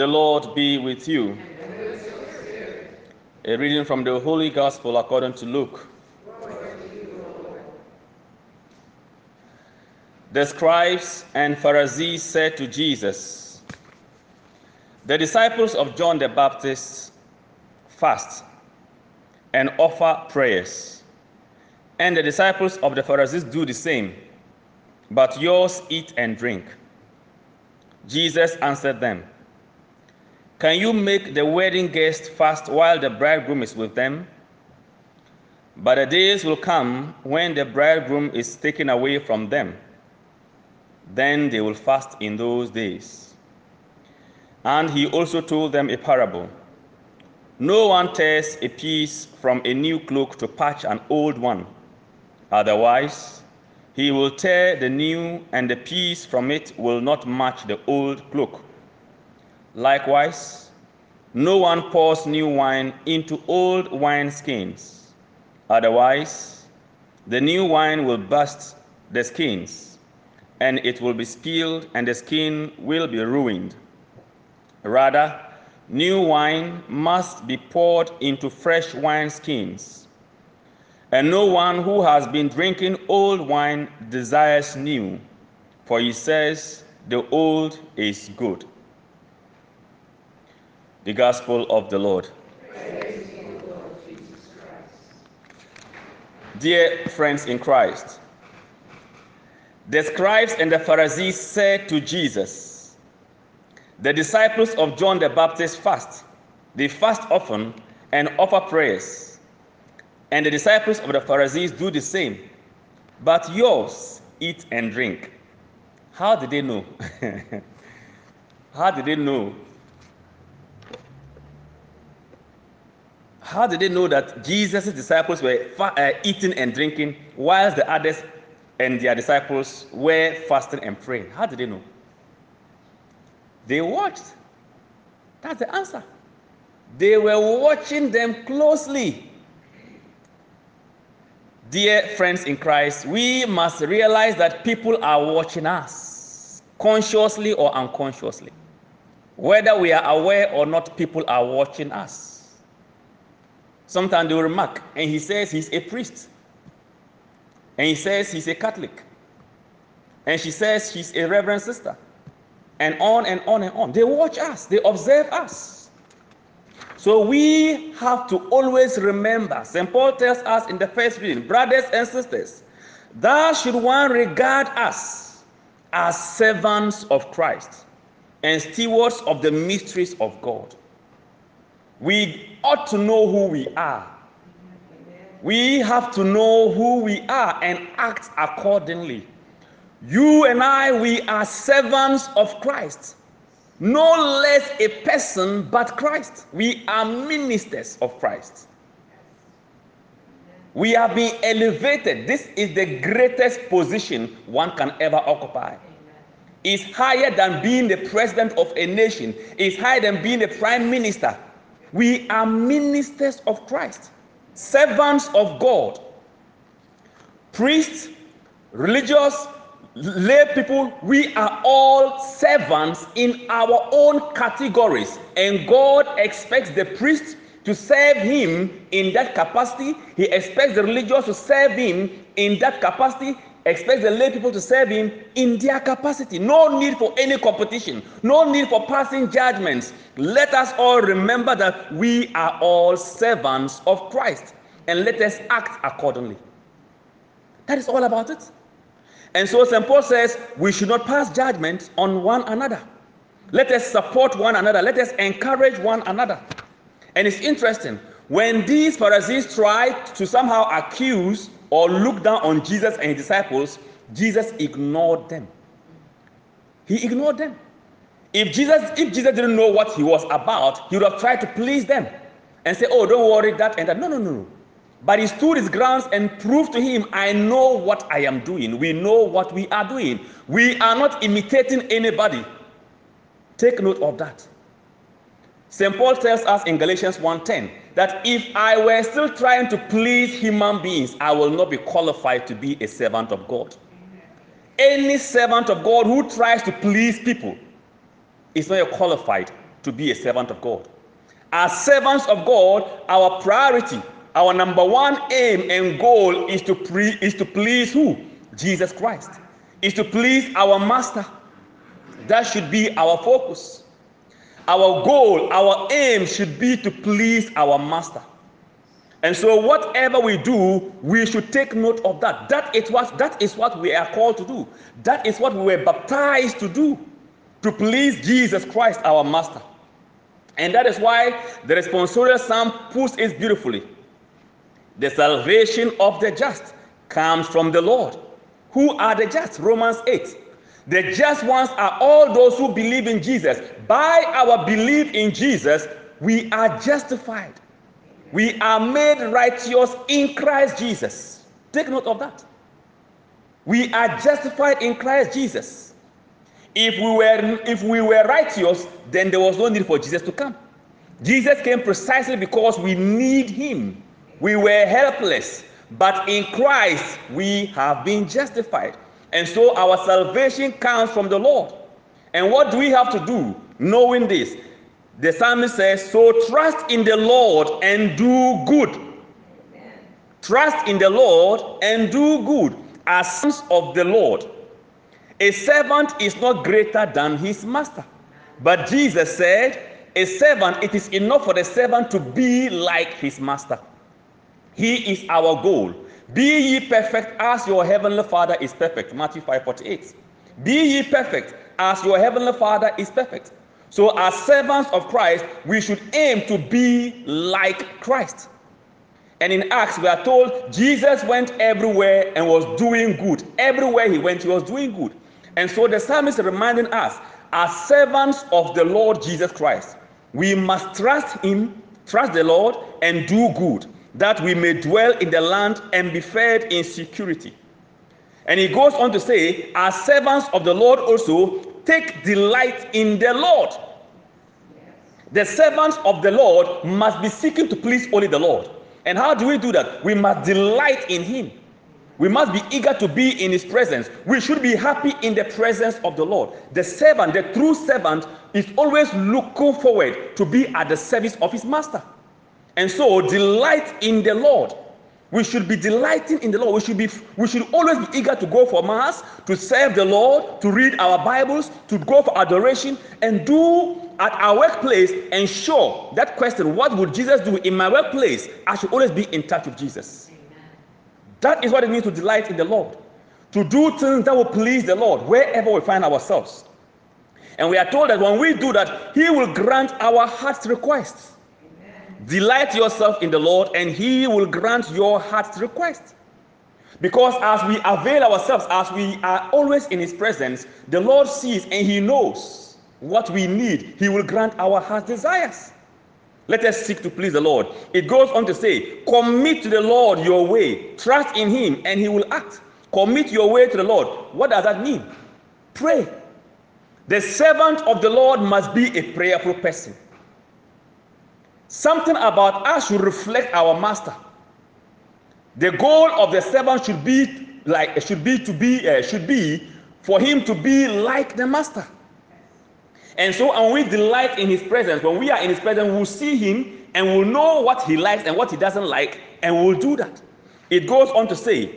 The Lord be with you. A reading from the Holy Gospel according to Luke. The scribes and Pharisees said to Jesus, The disciples of John the Baptist fast and offer prayers, and the disciples of the Pharisees do the same, but yours eat and drink. Jesus answered them, Can you make the wedding guests fast while the bridegroom is with them? But the days will come when the bridegroom is taken away from them then they will fast in those days. And he also told them a parable. No one tears a piece from a new cloak to patch an old one. Otherwise, he will tear the new, and the piece from it will not match the old cloak. Likewise, no one pours new wine into old wineskins. Otherwise, the new wine will burst the skins and it will be spilled, and the skin will be ruined. Rather, new wine must be poured into fresh wineskins. And no one who has been drinking old wine desires new, for he says, The old is good. The Gospel of the Lord. Dear friends in Christ, the scribes and the Pharisees said to Jesus, The disciples of John the Baptist fast. They fast often and offer prayers. And the disciples of the Pharisees do the same. But yours eat and drink. How did they know? How did they know? How did they know that Jesus' disciples were uh, eating and drinking whilst the others and their disciples were fasting and praying. How did they know? They watched. That's the answer. They were watching them closely. Dear friends in Christ, we must realize that people are watching us, consciously or unconsciously. Whether we are aware or not, people are watching us. Sometimes they will remark, and he says he's a priest. And he says he's a Catholic. And she says she's a Reverend sister. And on and on and on. They watch us, they observe us. So we have to always remember, St. Paul tells us in the first reading, brothers and sisters, thus should one regard us as servants of Christ and stewards of the mysteries of God. We ought to know who we are we have to know who we are and act accordingly. You and I, we are servants of Christ. No less a person but Christ. We are ministers of Christ. We have been elevated. This is the greatest position one can ever occupy. It's higher than being the president of a nation, it's higher than being the prime minister. We are ministers of Christ servants of God, priests, religious, lay people, we are all servants in our own categories. And God expects the priest to serve him in that capacity. He expects the religious to serve him in that capacity. Expects the lay people to serve him in their capacity. No need for any competition. No need for passing judgments. Let us all remember that we are all servants of Christ and let us act accordingly. That is all about it. And so St. Paul says we should not pass judgment on one another. Let us support one another. Let us encourage one another. And it's interesting when these Pharisees tried to somehow accuse or look down on Jesus and his disciples, Jesus ignored them. He ignored them. If Jesus, if Jesus didn't know what he was about, he would have tried to please them and say, Oh, don't worry, that and that. No, no, no, no. But he stood his grounds and proved to him, I know what I am doing. We know what we are doing. We are not imitating anybody. Take note of that. St. Paul tells us in Galatians 1:10 that if I were still trying to please human beings, I will not be qualified to be a servant of God. Any servant of God who tries to please people is not qualified to be a servant of God. As servants of God, our priority, our number one aim and goal is to pre- is to please who? Jesus Christ. Is to please our master. That should be our focus. Our goal, our aim should be to please our master. And so, whatever we do, we should take note of that. That is what that is what we are called to do. That is what we were baptized to do, to please Jesus Christ, our Master. And that is why the responsorial psalm puts it beautifully. The salvation of the just comes from the Lord. Who are the just? Romans 8. The just ones are all those who believe in Jesus. By our belief in Jesus, we are justified. We are made righteous in Christ Jesus. Take note of that. We are justified in Christ Jesus. If we were if we were righteous, then there was no need for Jesus to come. Jesus came precisely because we need him. We were helpless, but in Christ we have been justified. And so our salvation comes from the Lord. And what do we have to do knowing this? The psalmist says, So trust in the Lord and do good. Amen. Trust in the Lord and do good as sons of the Lord. A servant is not greater than his master. But Jesus said, A servant, it is enough for the servant to be like his master. He is our goal. Be ye perfect as your heavenly Father is perfect. Matthew 5 48. Be ye perfect as your heavenly Father is perfect. So, as servants of Christ, we should aim to be like Christ. And in Acts, we are told Jesus went everywhere and was doing good. Everywhere he went, he was doing good. And so the psalmist is reminding us, as servants of the Lord Jesus Christ, we must trust him, trust the Lord, and do good, that we may dwell in the land and be fed in security. And he goes on to say, as servants of the Lord also, take delight in the Lord. The servants of the Lord must be seeking to please only the Lord. And how do we do that? We must delight in Him. We must be eager to be in His presence. We should be happy in the presence of the Lord. The servant, the true servant, is always looking forward to be at the service of his master. And so, delight in the Lord. We should be delighting in the Lord. We should be we should always be eager to go for mass, to serve the Lord, to read our Bibles, to go for adoration, and do at our workplace ensure that question, what would Jesus do in my workplace? I should always be in touch with Jesus. Amen. That is what it means to delight in the Lord. To do things that will please the Lord wherever we find ourselves. And we are told that when we do that, He will grant our heart's requests. Delight yourself in the Lord, and He will grant your heart's request. Because as we avail ourselves, as we are always in His presence, the Lord sees and He knows what we need. He will grant our heart's desires. Let us seek to please the Lord. It goes on to say, Commit to the Lord your way, trust in Him, and He will act. Commit your way to the Lord. What does that mean? Pray. The servant of the Lord must be a prayerful person. Something about us should reflect our master. The goal of the servant should be like should be to be uh, should be for him to be like the master. And so, when we delight in his presence, when we are in his presence, we'll see him and we'll know what he likes and what he doesn't like, and we'll do that. It goes on to say,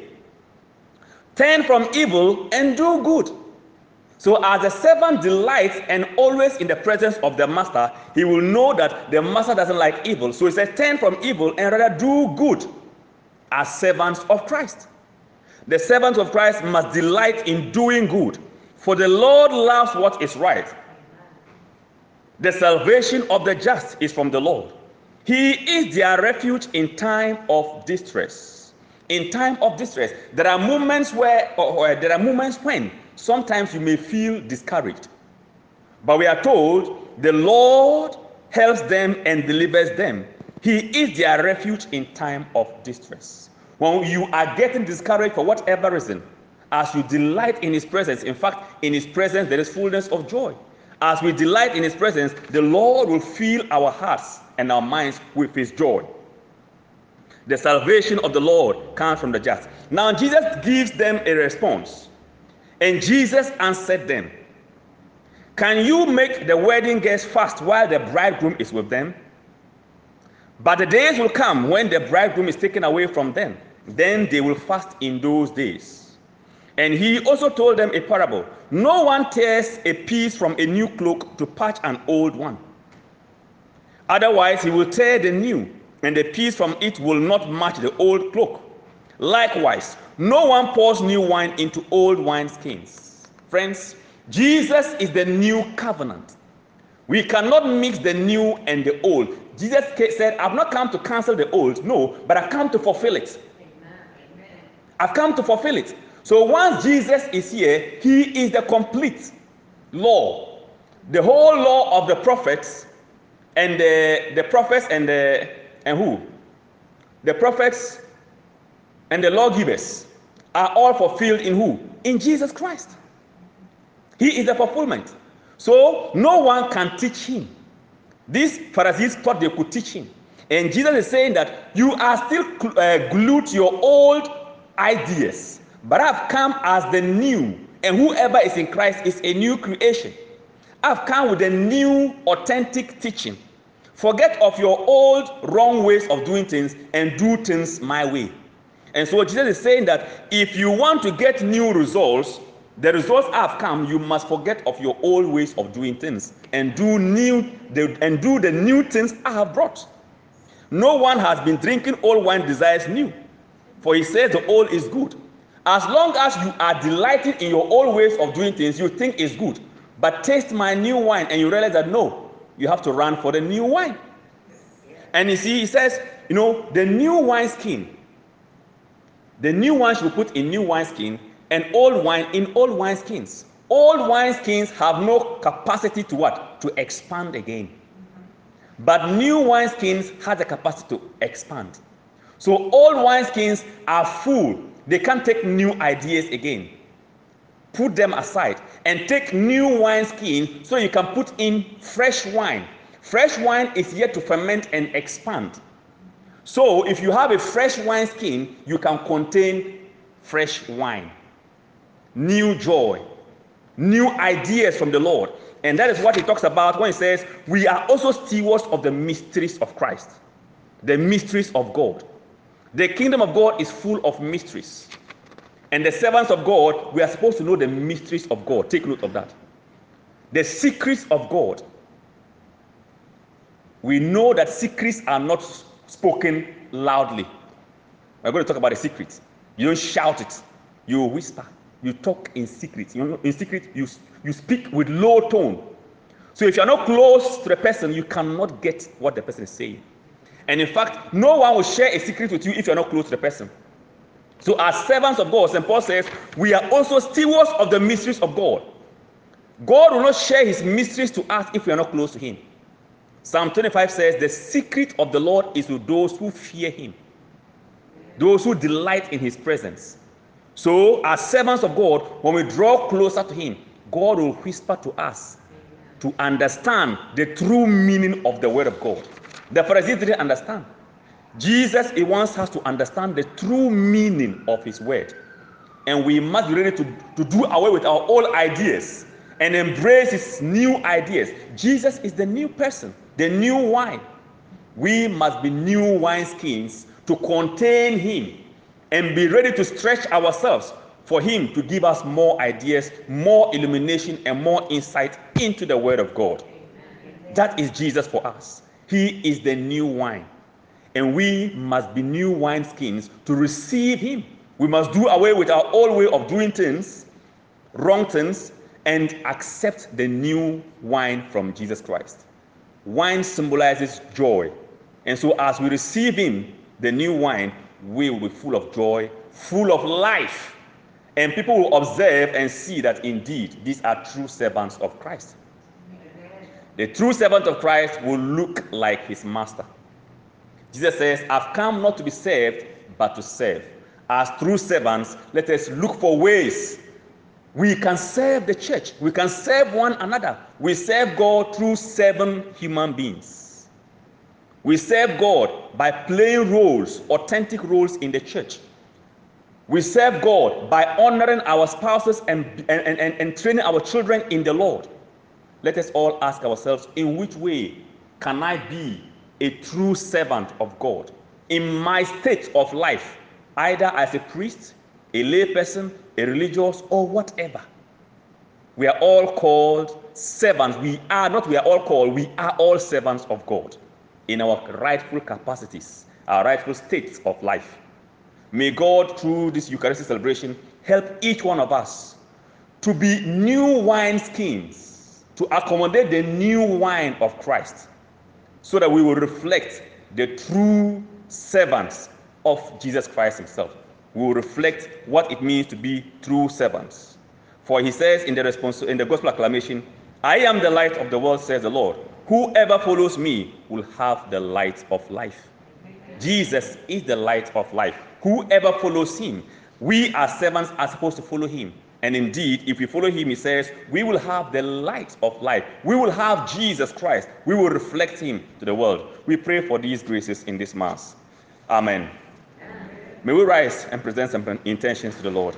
Turn from evil and do good. So, as a servant delights and always in the presence of the master, he will know that the master doesn't like evil. So, he says, Turn from evil and rather do good as servants of Christ. The servants of Christ must delight in doing good, for the Lord loves what is right. The salvation of the just is from the Lord. He is their refuge in time of distress. In time of distress, there are moments where, or, or there are moments when sometimes you may feel discouraged. But we are told the Lord helps them and delivers them. He is their refuge in time of distress. When you are getting discouraged for whatever reason, as you delight in His presence, in fact, in His presence there is fullness of joy. As we delight in His presence, the Lord will fill our hearts and our minds with His joy. The salvation of the Lord comes from the just. Now, Jesus gives them a response. And Jesus answered them, Can you make the wedding guests fast while the bridegroom is with them? But the days will come when the bridegroom is taken away from them. Then they will fast in those days. And he also told them a parable No one tears a piece from a new cloak to patch an old one. Otherwise, he will tear the new, and the piece from it will not match the old cloak. Likewise, no one pours new wine into old wineskins. Friends, Jesus is the new covenant. We cannot mix the new and the old. Jesus said, I've not come to cancel the old, no, but I've come to fulfill it. Amen. I've come to fulfill it. So once Jesus is here, he is the complete law. The whole law of the prophets and the, the prophets and the and who? The prophets and the lawgivers are all fulfilled in who? In Jesus Christ. He is the fulfillment. So no one can teach him. These Pharisees thought they could teach him. And Jesus is saying that you are still uh, glued to your old ideas, but I've come as the new, and whoever is in Christ is a new creation. I've come with a new, authentic teaching. Forget of your old, wrong ways of doing things and do things my way. And so Jesus is saying that if you want to get new results, the results have come, you must forget of your old ways of doing things and do new the, and do the new things I have brought. No one has been drinking old wine desires new, for he says the old is good. As long as you are delighted in your old ways of doing things, you think it's good. But taste my new wine, and you realize that no, you have to run for the new wine. And you see, he says, you know, the new wine skin, the new wine should put in new wine skin and old wine in old wine skins. Old wine skins have no capacity to what? To expand again. But new wine skins have the capacity to expand. So old wine skins are full. They can't take new ideas again. Put them aside and take new wine skin so you can put in fresh wine. Fresh wine is yet to ferment and expand. So if you have a fresh wine skin, you can contain fresh wine new joy, new ideas from the Lord. And that is what he talks about when he says, We are also stewards of the mysteries of Christ, the mysteries of God. The kingdom of God is full of mysteries. And the servants of God, we are supposed to know the mysteries of God. Take note of that. The secrets of God. We know that secrets are not spoken loudly. We're going to talk about the secrets. You don't shout it, you whisper you talk in secret. You know, in secret, you, you speak with low tone. So if you're not close to the person, you cannot get what the person is saying. And in fact, no one will share a secret with you if you're not close to the person. So, as servants of God, St. Paul says, we are also stewards of the mysteries of God. God will not share his mysteries to us if we are not close to him. Psalm 25 says, The secret of the Lord is with those who fear him, those who delight in his presence. So, as servants of God, when we draw closer to Him, God will whisper to us to understand the true meaning of the Word of God. The Pharisees didn't understand. Jesus, He wants us to understand the true meaning of His Word. And we must be ready to, to do away with our old ideas and embrace His new ideas. Jesus is the new person, the new wine. We must be new wineskins to contain Him and be ready to stretch ourselves for Him to give us more ideas, more illumination, and more insight into the Word of God. That is Jesus for us. He is the new wine. And we must be new wineskins to receive Him. We must do away with our old way of doing things, wrong things, and accept the new wine from Jesus Christ. Wine symbolizes joy. And so, as we receive Him, the new wine, we will be full of joy, full of life. And people will observe and see that indeed these are true servants of Christ. The true servant of Christ will look like his master. Jesus says, I've come not to be served, but to serve. As true servants, let us look for ways we can serve the church. We can serve one another. We serve God through seven human beings. We serve God by playing roles, authentic roles in the church. We serve God by honoring our spouses and, and, and, and training our children in the Lord. let us all ask ourselves in which way can I be a true servant of God in my state of life, either as a priest, a layperson, a religious, or whatever? We are all called servants. We are not, we are all called, we are all servants of God in our rightful capacities, our rightful states of life. May God, through this Eucharistic celebration, help each one of us to be new wineskins, to accommodate the new wine of Christ, so that we will reflect the true servants of Jesus Christ Himself. Will reflect what it means to be true servants. For He says in the response in the Gospel acclamation, "I am the light of the world," says the Lord. Whoever follows me will have the light of life. Jesus is the light of life. Whoever follows him, we as servants are supposed to follow him. And indeed, if we follow him, he says, we will have the light of life. We will have Jesus Christ. We will reflect him to the world. We pray for these graces in this Mass. Amen. May we rise and present some intentions to the Lord.